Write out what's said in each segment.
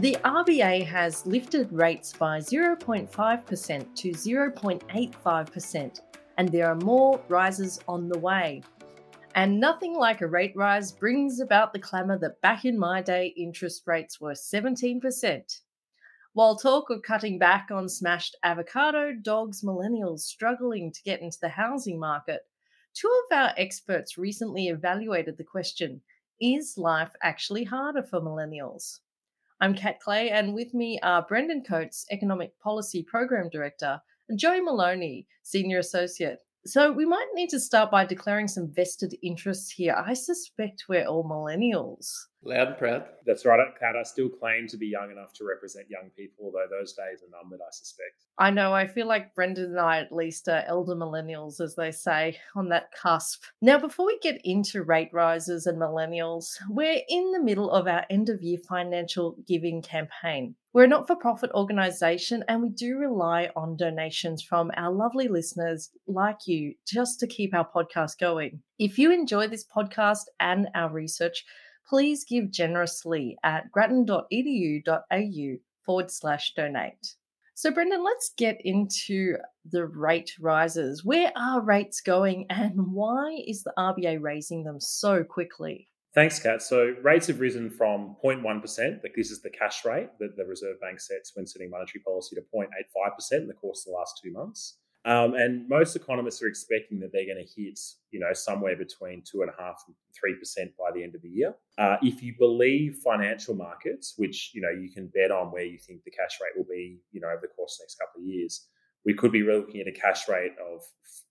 The RBA has lifted rates by 0.5% to 0.85%, and there are more rises on the way. And nothing like a rate rise brings about the clamour that back in my day interest rates were 17%. While talk of cutting back on smashed avocado dogs millennials struggling to get into the housing market, two of our experts recently evaluated the question is life actually harder for millennials? I'm Kat Clay, and with me are Brendan Coates, Economic Policy Program Director, and Joey Moloney, Senior Associate. So, we might need to start by declaring some vested interests here. I suspect we're all millennials. Loud and proud. That's right, Kat. I still claim to be young enough to represent young people, although those days are numbered, I suspect. I know. I feel like Brendan and I, at least, are elder millennials, as they say, on that cusp. Now, before we get into rate rises and millennials, we're in the middle of our end of year financial giving campaign. We're a not for profit organisation and we do rely on donations from our lovely listeners like you just to keep our podcast going. If you enjoy this podcast and our research, please give generously at grattan.edu.au forward slash donate. So, Brendan, let's get into the rate rises. Where are rates going and why is the RBA raising them so quickly? Thanks, Kat. So rates have risen from 0.1%, like this is the cash rate that the Reserve Bank sets when setting monetary policy, to 0.85% in the course of the last two months. Um, and most economists are expecting that they're going to hit, you know, somewhere between two and a half and three percent by the end of the year. Uh, if you believe financial markets, which you know you can bet on where you think the cash rate will be, you know, over the course of the next couple of years, we could be looking at a cash rate of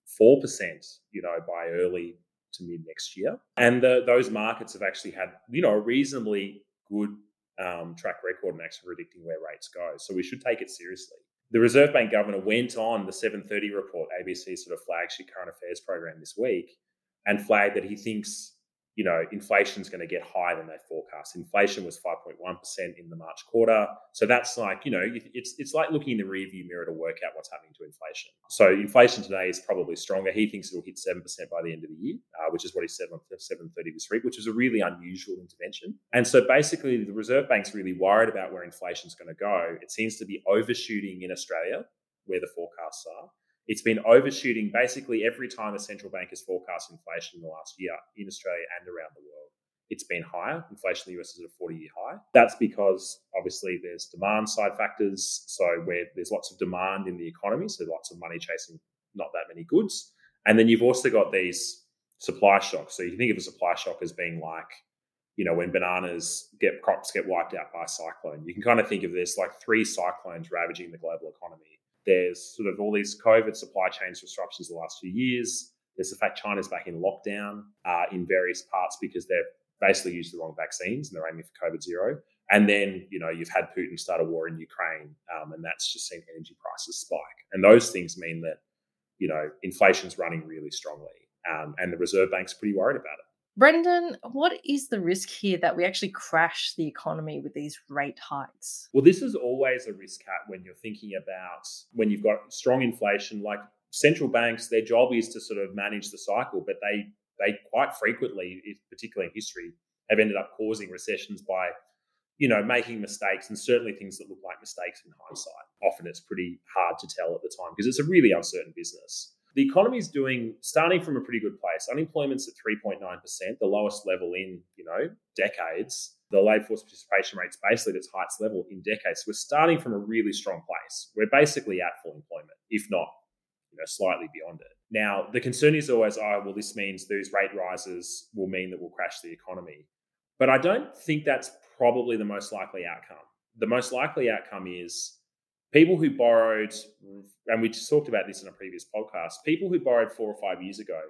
four percent, you know, by early to mid next year. And the, those markets have actually had, you know, a reasonably good um, track record in actually predicting where rates go. So we should take it seriously the Reserve Bank governor went on the 730 report, ABC sort of flagship current affairs program this week, and flagged that he thinks you know, inflation is going to get higher than they forecast. Inflation was 5.1% in the March quarter. So that's like, you know, it's it's like looking in the rearview mirror to work out what's happening to inflation. So inflation today is probably stronger. He thinks it'll hit 7% by the end of the year, uh, which is what he said on 7.30 this week, which is a really unusual intervention. And so basically the Reserve Bank's really worried about where inflation is going to go. It seems to be overshooting in Australia, where the forecasts are it's been overshooting basically every time a central bank has forecast inflation in the last year in Australia and around the world. It's been higher. Inflation in the US is at a 40 year high. That's because obviously there's demand side factors. So, where there's lots of demand in the economy, so lots of money chasing not that many goods. And then you've also got these supply shocks. So, you can think of a supply shock as being like, you know, when bananas get crops get wiped out by a cyclone. You can kind of think of this like three cyclones ravaging the global economy there's sort of all these COVID supply chain disruptions the last few years. There's the fact China's back in lockdown uh, in various parts because they've basically used the wrong vaccines and they're aiming for COVID zero. And then, you know, you've had Putin start a war in Ukraine, um, and that's just seen energy prices spike. And those things mean that, you know, inflation's running really strongly, um, and the Reserve Bank's pretty worried about it. Brendan, what is the risk here that we actually crash the economy with these rate hikes? Well, this is always a risk Kat when you're thinking about when you've got strong inflation. Like central banks, their job is to sort of manage the cycle, but they they quite frequently, particularly in history, have ended up causing recessions by you know, making mistakes and certainly things that look like mistakes in hindsight. Often it's pretty hard to tell at the time because it's a really uncertain business the economy is doing starting from a pretty good place. Unemployment's at 3.9%, the lowest level in, you know, decades. The labor force participation rate's basically at its highest level in decades. So we're starting from a really strong place. We're basically at full employment, if not, you know, slightly beyond it. Now, the concern is always, oh, well, this means those rate rises will mean that we'll crash the economy. But I don't think that's probably the most likely outcome. The most likely outcome is people who borrowed, and we talked about this in a previous podcast, people who borrowed four or five years ago,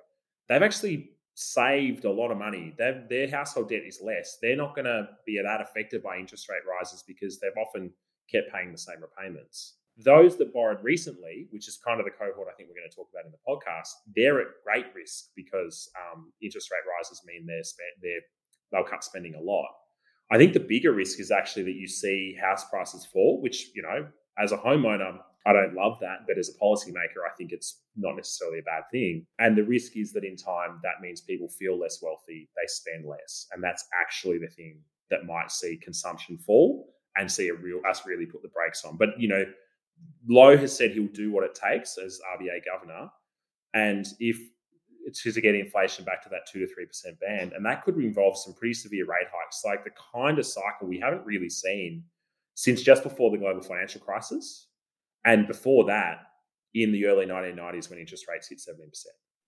they've actually saved a lot of money. They've, their household debt is less. They're not going to be that affected by interest rate rises because they've often kept paying the same repayments. Those that borrowed recently, which is kind of the cohort I think we're going to talk about in the podcast, they're at great risk because um, interest rate rises mean they're, they're they'll cut spending a lot. I think the bigger risk is actually that you see house prices fall, which you know as a homeowner, I don't love that, but as a policymaker, I think it's not necessarily a bad thing. And the risk is that in time, that means people feel less wealthy, they spend less. And that's actually the thing that might see consumption fall and see a real us really put the brakes on. But you know, Lowe has said he'll do what it takes as RBA governor, and if to get inflation back to that two to three percent band, and that could involve some pretty severe rate hikes, like the kind of cycle we haven't really seen since just before the global financial crisis, and before that in the early 1990s when interest rates hit 17%.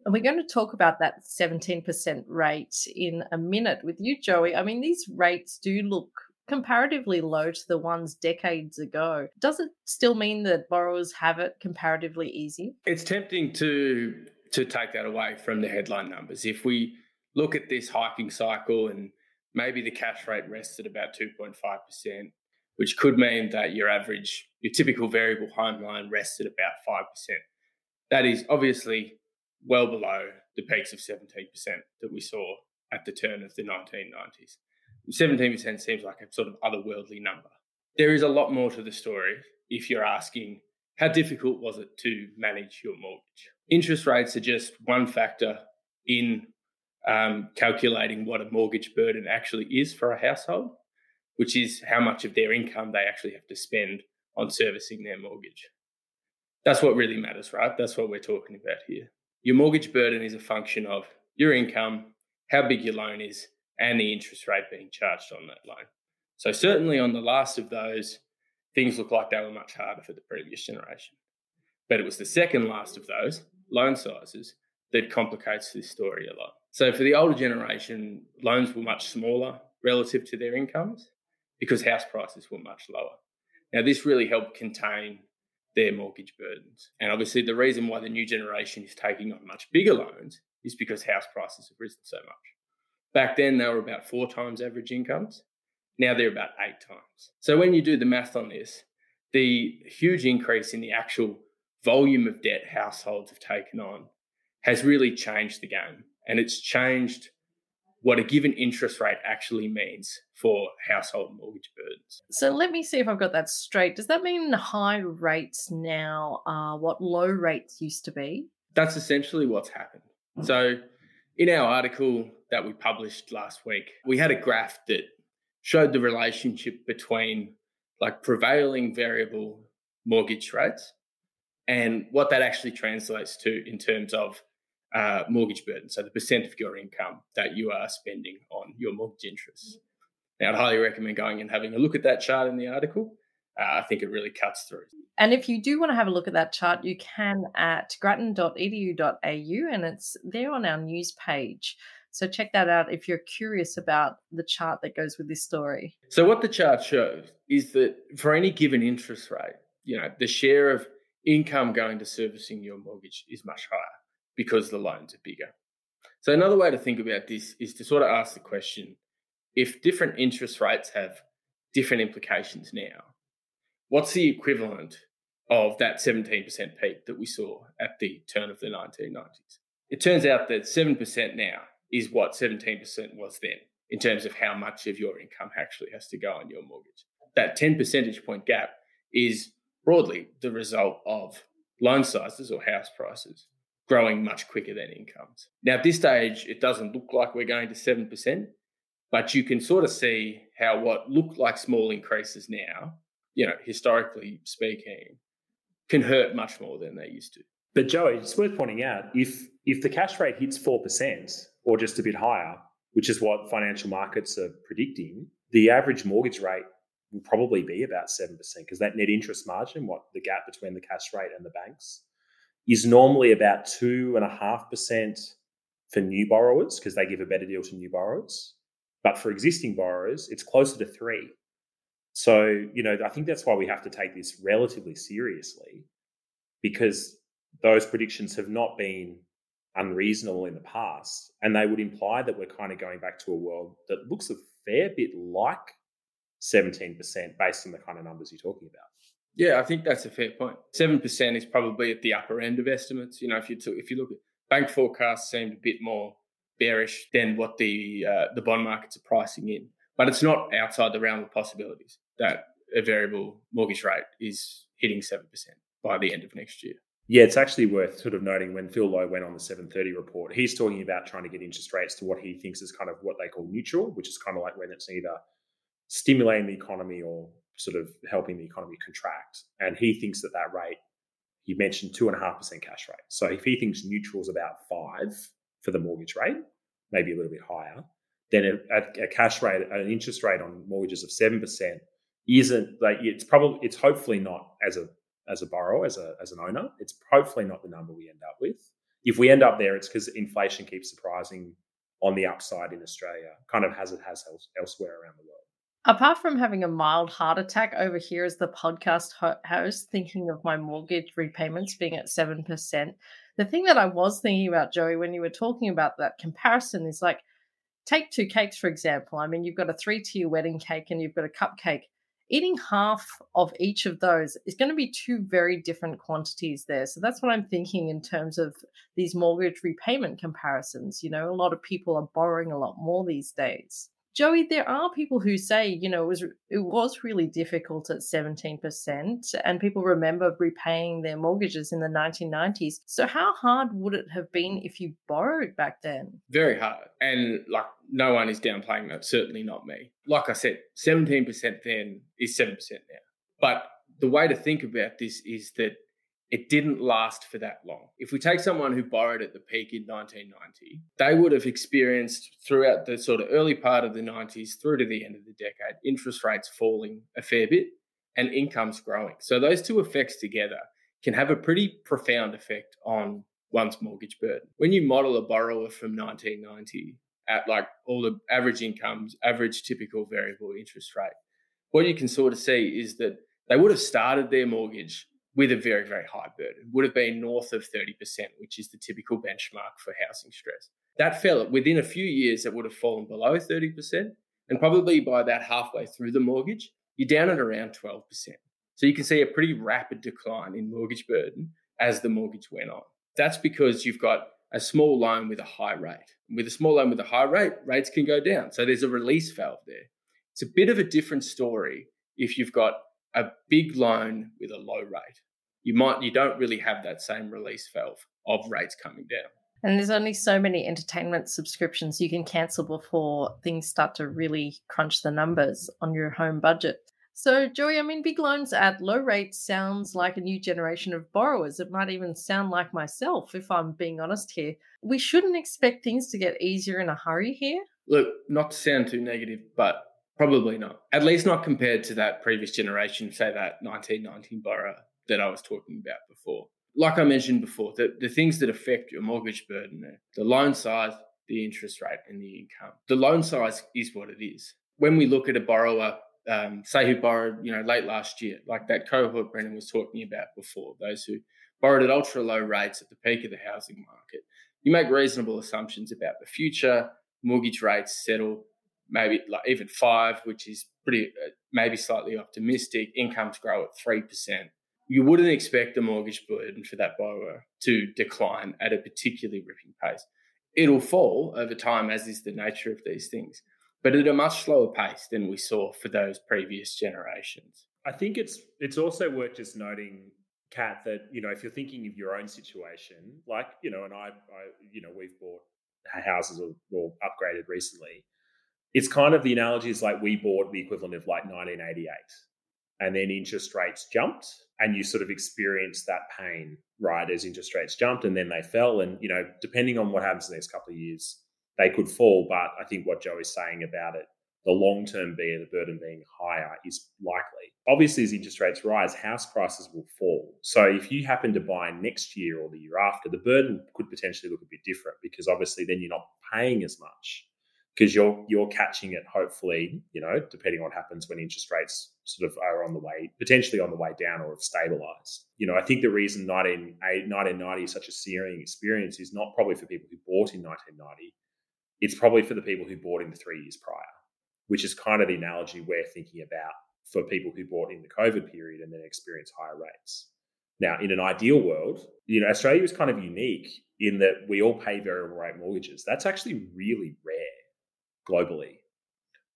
And we're going to talk about that 17% rate in a minute with you, Joey. I mean, these rates do look comparatively low to the ones decades ago. Does it still mean that borrowers have it comparatively easy? It's tempting to to take that away from the headline numbers. If we look at this hiking cycle and maybe the cash rate rests at about 2.5%, which could mean that your average, your typical variable home loan rests at about 5%. That is obviously well below the peaks of 17% that we saw at the turn of the 1990s. 17% seems like a sort of otherworldly number. There is a lot more to the story if you're asking how difficult was it to manage your mortgage? Interest rates are just one factor in um, calculating what a mortgage burden actually is for a household, which is how much of their income they actually have to spend on servicing their mortgage. That's what really matters, right? That's what we're talking about here. Your mortgage burden is a function of your income, how big your loan is, and the interest rate being charged on that loan. So, certainly on the last of those, things look like they were much harder for the previous generation. But it was the second last of those, loan sizes, that complicates this story a lot. So, for the older generation, loans were much smaller relative to their incomes because house prices were much lower. Now, this really helped contain their mortgage burdens. And obviously, the reason why the new generation is taking on much bigger loans is because house prices have risen so much. Back then, they were about four times average incomes. Now they're about eight times. So when you do the math on this, the huge increase in the actual volume of debt households have taken on has really changed the game. And it's changed what a given interest rate actually means for household mortgage burdens. So let me see if I've got that straight. Does that mean high rates now are what low rates used to be? That's essentially what's happened. So in our article that we published last week, we had a graph that showed the relationship between like prevailing variable mortgage rates and what that actually translates to in terms of uh, mortgage burden. So the percent of your income that you are spending on your mortgage interest. Now, I'd highly recommend going and having a look at that chart in the article. Uh, I think it really cuts through. And if you do want to have a look at that chart, you can at grattan.edu.au and it's there on our news page. So check that out if you're curious about the chart that goes with this story. So what the chart shows is that for any given interest rate, you know, the share of income going to servicing your mortgage is much higher because the loans are bigger. So another way to think about this is to sort of ask the question, if different interest rates have different implications now, what's the equivalent of that 17% peak that we saw at the turn of the 1990s? It turns out that 7% now is what 17% was then in terms of how much of your income actually has to go on your mortgage. That 10 percentage point gap is broadly the result of loan sizes or house prices growing much quicker than incomes. Now, at this stage, it doesn't look like we're going to 7%, but you can sort of see how what look like small increases now, you know, historically speaking, can hurt much more than they used to. But Joey, it's worth pointing out if if the cash rate hits four percent or just a bit higher, which is what financial markets are predicting, the average mortgage rate will probably be about seven percent because that net interest margin, what the gap between the cash rate and the banks, is normally about two and a half percent for new borrowers because they give a better deal to new borrowers. But for existing borrowers, it's closer to three. So, you know, I think that's why we have to take this relatively seriously because those predictions have not been unreasonable in the past. And they would imply that we're kind of going back to a world that looks a fair bit like 17% based on the kind of numbers you're talking about. Yeah, I think that's a fair point. 7% is probably at the upper end of estimates. You know, if you, t- if you look at bank forecasts seemed a bit more bearish than what the uh, the bond markets are pricing in. But it's not outside the realm of possibilities that a variable mortgage rate is hitting 7% by the end of next year. Yeah, it's actually worth sort of noting when Phil Lowe went on the 730 report, he's talking about trying to get interest rates to what he thinks is kind of what they call neutral, which is kind of like when it's either stimulating the economy or sort of helping the economy contract. And he thinks that that rate, he mentioned two and a half percent cash rate. So if he thinks neutral is about five for the mortgage rate, maybe a little bit higher, then a, a cash rate, an interest rate on mortgages of seven percent isn't like it's probably it's hopefully not as a as a borrower as a as an owner. It's hopefully not the number we end up with. If we end up there, it's because inflation keeps surprising on the upside in Australia, kind of as it has elsewhere around the world. Apart from having a mild heart attack over here as the podcast host, thinking of my mortgage repayments being at 7%, the thing that I was thinking about, Joey, when you were talking about that comparison is like, take two cakes, for example. I mean, you've got a three tier wedding cake and you've got a cupcake. Eating half of each of those is going to be two very different quantities there. So that's what I'm thinking in terms of these mortgage repayment comparisons. You know, a lot of people are borrowing a lot more these days. Joey, there are people who say, you know, it was it was really difficult at 17%, and people remember repaying their mortgages in the 1990s. So how hard would it have been if you borrowed back then? Very hard. And like no one is downplaying that, certainly not me. Like I said, 17% then is 7% now. But the way to think about this is that it didn't last for that long. If we take someone who borrowed at the peak in 1990, they would have experienced throughout the sort of early part of the 90s through to the end of the decade, interest rates falling a fair bit and incomes growing. So those two effects together can have a pretty profound effect on one's mortgage burden. When you model a borrower from 1990 at like all the average incomes, average typical variable interest rate, what you can sort of see is that they would have started their mortgage with a very, very high burden, would have been north of 30%, which is the typical benchmark for housing stress. That fell within a few years, it would have fallen below 30%. And probably by about halfway through the mortgage, you're down at around 12%. So you can see a pretty rapid decline in mortgage burden as the mortgage went on. That's because you've got a small loan with a high rate. With a small loan with a high rate, rates can go down. So there's a release valve there. It's a bit of a different story if you've got a big loan with a low rate you might you don't really have that same release valve of rates coming down. And there's only so many entertainment subscriptions you can cancel before things start to really crunch the numbers on your home budget. So, Joey, I mean, big loans at low rates sounds like a new generation of borrowers. It might even sound like myself, if I'm being honest here. We shouldn't expect things to get easier in a hurry here. Look, not to sound too negative, but probably not. At least not compared to that previous generation, say that 1919 borrower that I was talking about before. Like I mentioned before, the, the things that affect your mortgage burden there, the loan size, the interest rate, and the income. The loan size is what it is. When we look at a borrower, um, say who borrowed, you know, late last year, like that cohort Brendan was talking about before, those who borrowed at ultra low rates at the peak of the housing market, you make reasonable assumptions about the future. Mortgage rates settle maybe like even five, which is pretty uh, maybe slightly optimistic. Incomes grow at three percent you wouldn't expect the mortgage burden for that borrower to decline at a particularly ripping pace. It'll fall over time, as is the nature of these things, but at a much slower pace than we saw for those previous generations. I think it's it's also worth just noting, Kat, that you know if you're thinking of your own situation, like you know, and I, I you know, we've bought houses or, or upgraded recently. It's kind of the analogy is like we bought the equivalent of like 1988 and then interest rates jumped and you sort of experienced that pain right as interest rates jumped and then they fell. And you know depending on what happens in the next couple of years they could fall. But i think what joe is saying about it the long term being the burden being higher is likely. Obviously as interest rates rise house prices will fall. So if you happen to buy next year or the year after the burden could potentially look a bit different because obviously then you're not paying as much because you're you're catching it hopefully you know depending on what happens when interest rates sort of are on the way potentially on the way down or have stabilized. You know i think the reason 19, 1990 is such a searing experience is not probably for people who bought in 1990 it's probably for the people who bought in the three years prior which is kind of the analogy we're thinking about for people who bought in the covid period and then experienced higher rates. Now in an ideal world you know australia is kind of unique in that we all pay variable rate mortgages. That's actually really rare globally.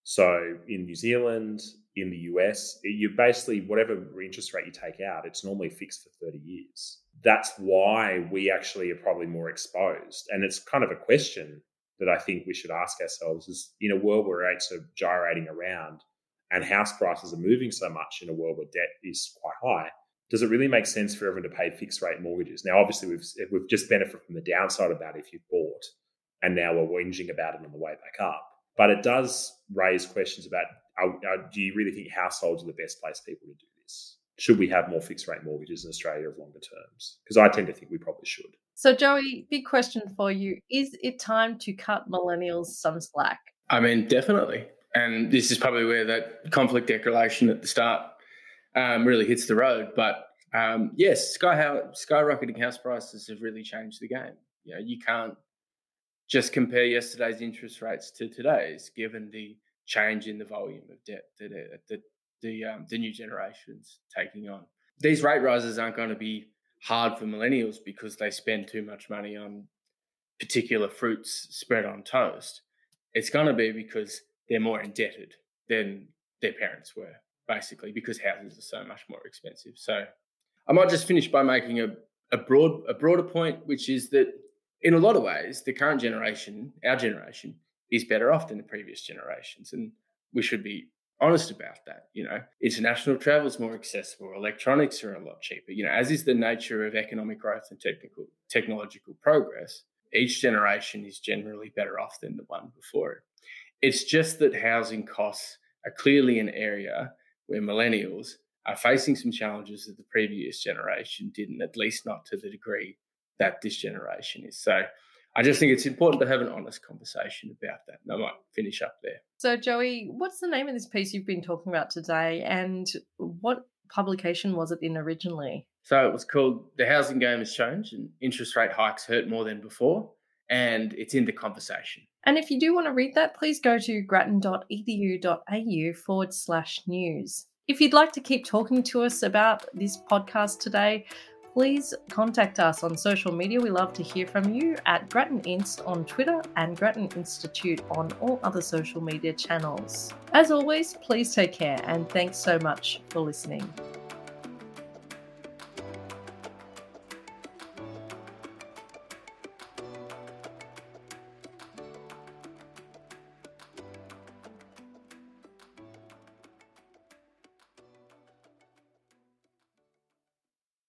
So in New Zealand, in the US, you basically, whatever interest rate you take out, it's normally fixed for 30 years. That's why we actually are probably more exposed. And it's kind of a question that I think we should ask ourselves is in a world where rates are gyrating around and house prices are moving so much in a world where debt is quite high, does it really make sense for everyone to pay fixed rate mortgages? Now, obviously, we've we've just benefited from the downside of that if you've bought, and now we're whinging about it on the way back up. But it does raise questions about: are, are, do you really think households are the best place people to do this? Should we have more fixed rate mortgages in Australia of longer terms? Because I tend to think we probably should. So, Joey, big question for you: Is it time to cut millennials some slack? I mean, definitely. And this is probably where that conflict declaration at the start um, really hits the road. But um, yes, sky skyrocketing house prices have really changed the game. You know, you can't just compare yesterday's interest rates to today's, given the change in the volume of debt that uh, the the, um, the new generations taking on. These rate rises aren't going to be hard for millennials because they spend too much money on particular fruits spread on toast. It's going to be because they're more indebted than their parents were, basically, because houses are so much more expensive. So I might just finish by making a, a broad a broader point, which is that in a lot of ways, the current generation, our generation, is better off than the previous generations. And we should be honest about that. You know, international travel is more accessible, electronics are a lot cheaper. You know, as is the nature of economic growth and technical technological progress, each generation is generally better off than the one before it. It's just that housing costs are clearly an area where millennials are facing some challenges that the previous generation didn't, at least not to the degree that this generation is. So I just think it's important to have an honest conversation about that. And I might finish up there. So, Joey, what's the name of this piece you've been talking about today? And what publication was it in originally? So, it was called The Housing Game Has Changed and Interest Rate Hikes Hurt More Than Before. And it's in the conversation. And if you do want to read that, please go to grattan.edu.au forward slash news. If you'd like to keep talking to us about this podcast today, please contact us on social media. We love to hear from you at Grattan Inst on Twitter and Grattan Institute on all other social media channels. As always, please take care and thanks so much for listening.